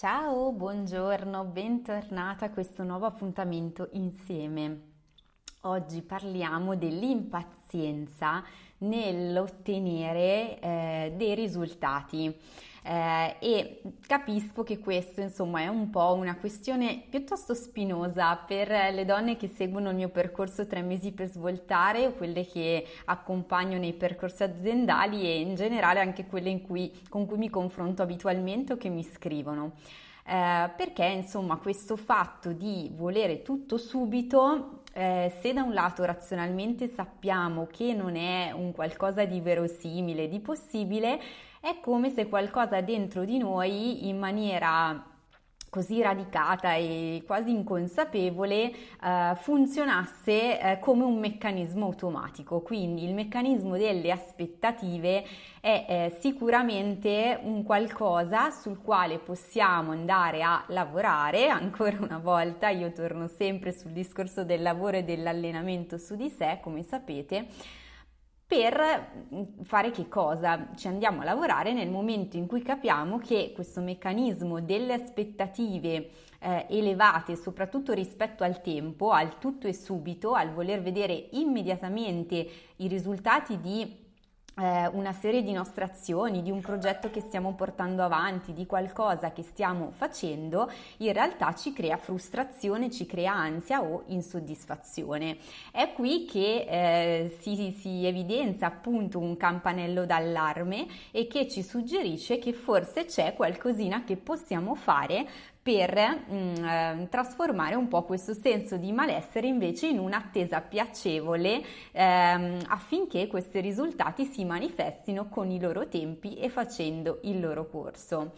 Ciao, buongiorno, bentornata a questo nuovo appuntamento insieme. Oggi parliamo dell'impazienza nell'ottenere eh, dei risultati eh, e capisco che questo insomma è un po' una questione piuttosto spinosa per le donne che seguono il mio percorso tre mesi per svoltare o quelle che accompagno nei percorsi aziendali e in generale anche quelle cui, con cui mi confronto abitualmente o che mi scrivono. Eh, perché insomma questo fatto di volere tutto subito, eh, se da un lato razionalmente sappiamo che non è un qualcosa di verosimile, di possibile, è come se qualcosa dentro di noi in maniera così radicata e quasi inconsapevole eh, funzionasse eh, come un meccanismo automatico. Quindi il meccanismo delle aspettative è eh, sicuramente un qualcosa sul quale possiamo andare a lavorare. Ancora una volta io torno sempre sul discorso del lavoro e dell'allenamento su di sé, come sapete per mm, fare che cosa? Ci andiamo a lavorare nel momento in cui capiamo che questo meccanismo delle aspettative eh, elevate, soprattutto rispetto al tempo, al tutto e subito, al voler vedere immediatamente i risultati di una serie di nostre azioni, di un progetto che stiamo portando avanti, di qualcosa che stiamo facendo, in realtà ci crea frustrazione, ci crea ansia o insoddisfazione. È qui che eh, si, si evidenzia appunto un campanello d'allarme e che ci suggerisce che forse c'è qualcosina che possiamo fare per mh, mm, eh, trasformare un po' questo senso di malessere invece in un'attesa piacevole ehm, affinché questi risultati si manifestino con i loro tempi e facendo il loro corso.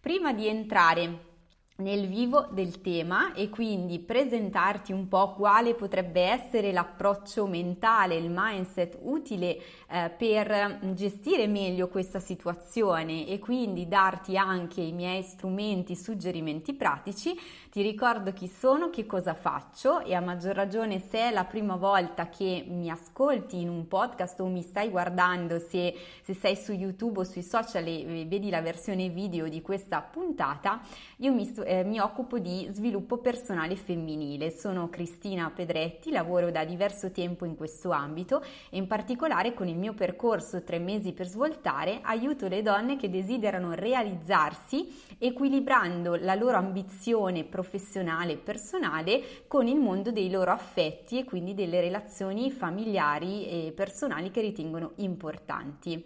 Prima di entrare nel vivo del tema e quindi presentarti un po' quale potrebbe essere l'approccio mentale, il mindset utile eh, per gestire meglio questa situazione e quindi darti anche i miei strumenti, suggerimenti pratici, ti ricordo chi sono, che cosa faccio e a maggior ragione se è la prima volta che mi ascolti in un podcast o mi stai guardando, se, se sei su YouTube o sui social e vedi la versione video di questa puntata, io mi sto eh, mi occupo di sviluppo personale femminile. Sono Cristina Pedretti, lavoro da diverso tempo in questo ambito e in particolare con il mio percorso tre mesi per svoltare aiuto le donne che desiderano realizzarsi equilibrando la loro ambizione professionale e personale con il mondo dei loro affetti e quindi delle relazioni familiari e personali che ritengono importanti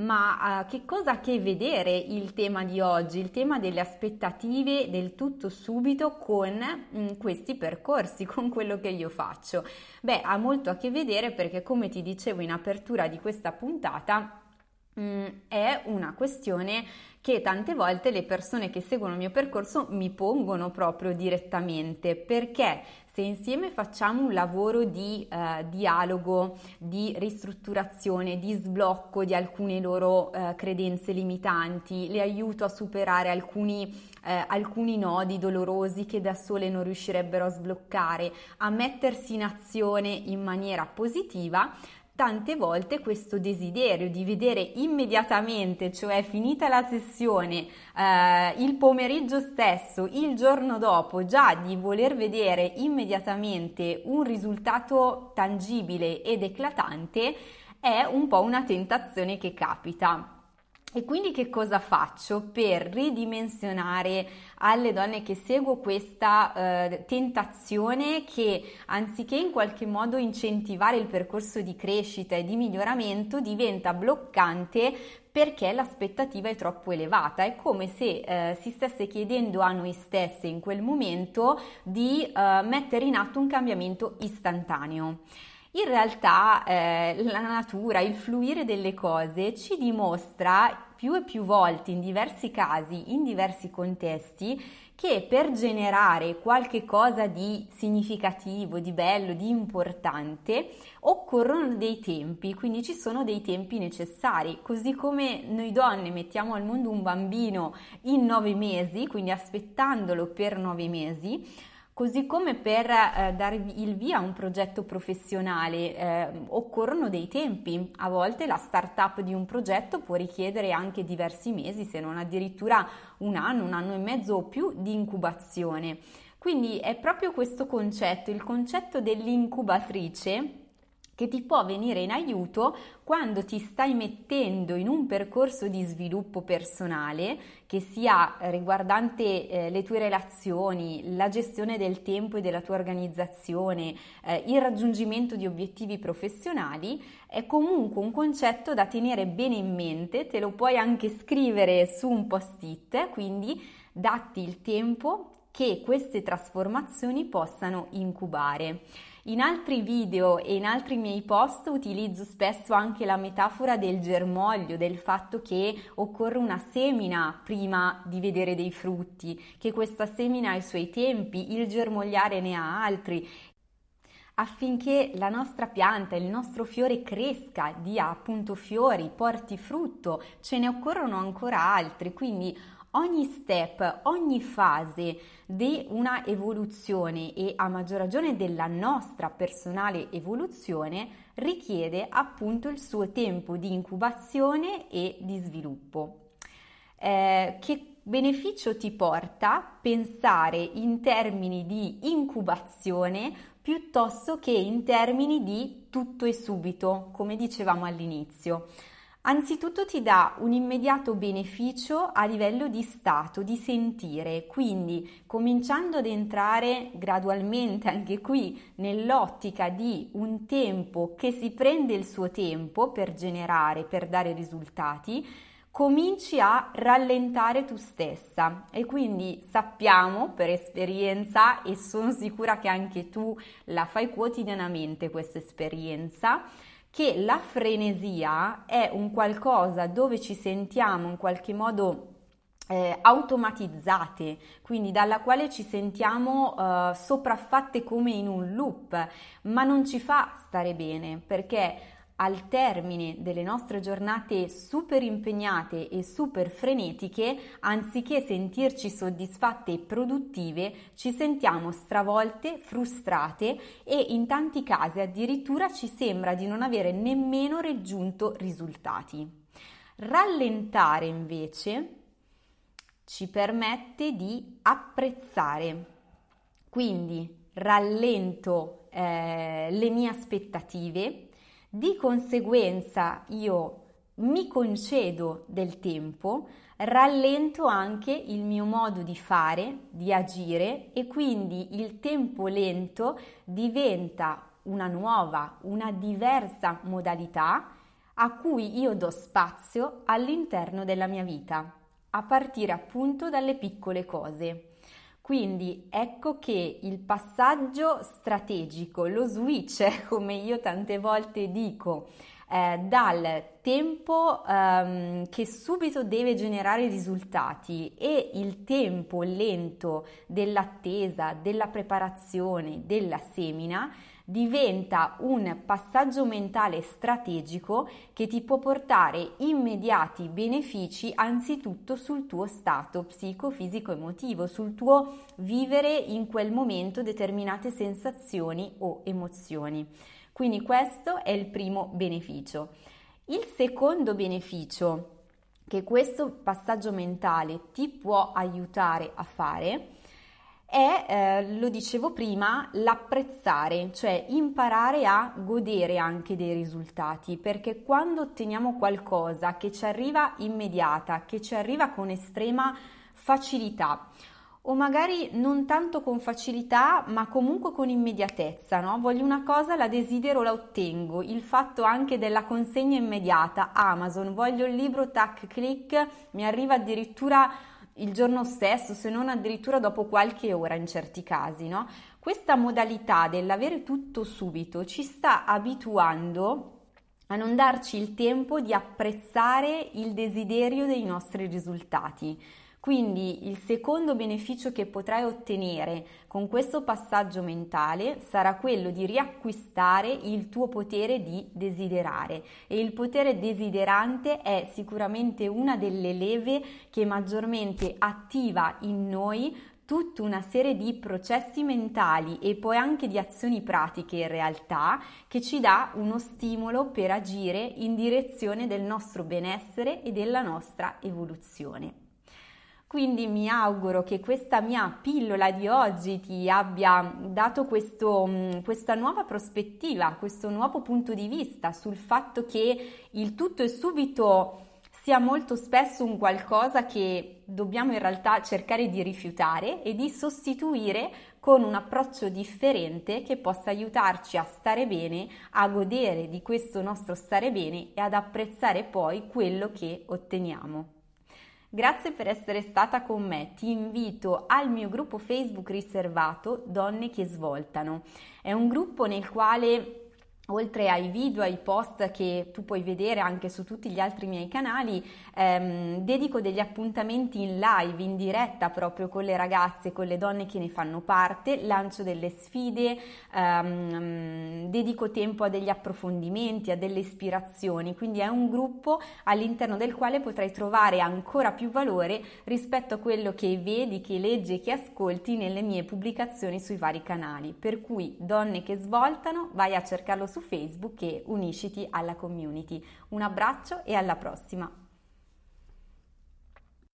ma uh, che cosa ha a che vedere il tema di oggi, il tema delle aspettative del tutto subito con mh, mm, questi percorsi, con quello che io faccio? Beh, ha molto a che vedere perché come ti dicevo in apertura di questa puntata, mm, è una questione che tante volte le persone che seguono il mio percorso mi pongono proprio direttamente perché se insieme facciamo un lavoro di eh, dialogo, di ristrutturazione, di sblocco di alcune loro eh, credenze limitanti, le aiuto a superare alcuni, eh, alcuni nodi dolorosi che da sole non riuscirebbero a sbloccare, a mettersi in azione in maniera positiva, tante volte questo desiderio di vedere immediatamente, cioè finita la sessione, eh, il pomeriggio stesso, il giorno dopo, già di voler vedere immediatamente un risultato tangibile ed eclatante, è un po' una tentazione che capita. E quindi che cosa faccio per ridimensionare alle donne che seguo questa eh, tentazione che anziché in qualche modo incentivare il percorso di crescita e di miglioramento diventa bloccante perché l'aspettativa è troppo elevata. È come se eh, si stesse chiedendo a noi stesse in quel momento di eh, mettere in atto un cambiamento istantaneo. In realtà eh, la natura, il fluire delle cose ci dimostra più e più volte, in diversi casi, in diversi contesti, che per generare qualche cosa di significativo, di bello, di importante, occorrono dei tempi, quindi ci sono dei tempi necessari, così come noi donne mettiamo al mondo un bambino in nove mesi, quindi aspettandolo per nove mesi, Così come per eh, dare il via a un progetto professionale eh, occorrono dei tempi. A volte la startup di un progetto può richiedere anche diversi mesi, se non addirittura un anno, un anno e mezzo o più di incubazione. Quindi è proprio questo concetto, il concetto dell'incubatrice che ti può venire in aiuto quando ti stai mettendo in un percorso di sviluppo personale che sia riguardante eh, le tue relazioni, la gestione del tempo e della tua organizzazione, eh, il raggiungimento di obiettivi professionali, è comunque un concetto da tenere bene in mente, te lo puoi anche scrivere su un post-it, quindi datti il tempo che queste trasformazioni possano incubare. In altri video e in altri miei post utilizzo spesso anche la metafora del germoglio, del fatto che occorre una semina prima di vedere dei frutti, che questa semina ha i suoi tempi, il germogliare ne ha altri affinché la nostra pianta, il nostro fiore cresca, dia appunto fiori, porti frutto, ce ne occorrono ancora altri, quindi ogni step, ogni fase di una evoluzione e a maggior ragione della nostra personale evoluzione richiede appunto il suo tempo di incubazione e di sviluppo. Eh, che beneficio ti porta pensare in termini di incubazione piuttosto che in termini di tutto e subito, come dicevamo all'inizio? Anzitutto ti dà un immediato beneficio a livello di stato, di sentire, quindi cominciando ad entrare gradualmente anche qui nell'ottica di un tempo che si prende il suo tempo per generare, per dare risultati, cominci a rallentare tu stessa. E quindi sappiamo per esperienza e sono sicura che anche tu la fai quotidianamente questa esperienza che la frenesia è un qualcosa dove ci sentiamo in qualche modo eh, automatizzate, quindi dalla quale ci sentiamo eh, sopraffatte come in un loop, ma non ci fa stare bene perché al termine delle nostre giornate super impegnate e super frenetiche, anziché sentirci soddisfatte e produttive, ci sentiamo stravolte, frustrate e in tanti casi addirittura ci sembra di non avere nemmeno raggiunto risultati. Rallentare invece ci permette di apprezzare, quindi rallento eh, le mie aspettative, di conseguenza io mi concedo del tempo, rallento anche il mio modo di fare, di agire e quindi il tempo lento diventa una nuova, una diversa modalità a cui io do spazio all'interno della mia vita, a partire appunto dalle piccole cose. Quindi ecco che il passaggio strategico, lo switch, come io tante volte dico, eh, dal tempo ehm, che subito deve generare risultati e il tempo lento dell'attesa, della preparazione, della semina, diventa un passaggio mentale strategico che ti può portare immediati benefici anzitutto sul tuo stato psicofisico emotivo, sul tuo vivere in quel momento determinate sensazioni o emozioni. Quindi questo è il primo beneficio. Il secondo beneficio che questo passaggio mentale ti può aiutare a fare è, eh, lo dicevo prima, l'apprezzare, cioè imparare a godere anche dei risultati, perché quando otteniamo qualcosa che ci arriva immediata, che ci arriva con estrema facilità, o magari non tanto con facilità, ma comunque con immediatezza, no? Voglio una cosa, la desidero, la ottengo. Il fatto anche della consegna immediata, Amazon, voglio il libro, tac, click, mi arriva addirittura il giorno stesso, se non addirittura dopo qualche ora in certi casi, no? Questa modalità dell'avere tutto subito ci sta abituando a non darci il tempo di apprezzare il desiderio dei nostri risultati. Quindi il secondo beneficio che potrai ottenere con questo passaggio mentale sarà quello di riacquistare il tuo potere di desiderare e il potere desiderante è sicuramente una delle leve che maggiormente attiva in noi tutta una serie di processi mentali e poi anche di azioni pratiche in realtà che ci dà uno stimolo per agire in direzione del nostro benessere e della nostra evoluzione. Quindi mi auguro che questa mia pillola di oggi ti abbia dato questo, mm, questa nuova prospettiva, questo nuovo punto di vista sul fatto che il tutto e subito sia molto spesso un qualcosa che dobbiamo in realtà cercare di rifiutare e di sostituire con un approccio differente che possa aiutarci a stare bene, a godere di questo nostro stare bene e ad apprezzare poi quello che otteniamo. Grazie per essere stata con me, ti invito al mio gruppo Facebook riservato Donne che svoltano. È un gruppo nel quale oltre ai video, ai post che tu puoi vedere anche su tutti gli altri miei canali, ehm, dedico degli appuntamenti in live, in diretta proprio con le ragazze, con le donne che ne fanno parte, lancio delle sfide, ehm, dedico tempo a degli approfondimenti, a delle ispirazioni, quindi è un gruppo all'interno del quale potrai trovare ancora più valore rispetto a quello che vedi, che leggi e che ascolti nelle mie pubblicazioni sui vari canali. Per cui donne che svoltano, vai a cercarlo Facebook e unisciti alla community. Un abbraccio e alla prossima!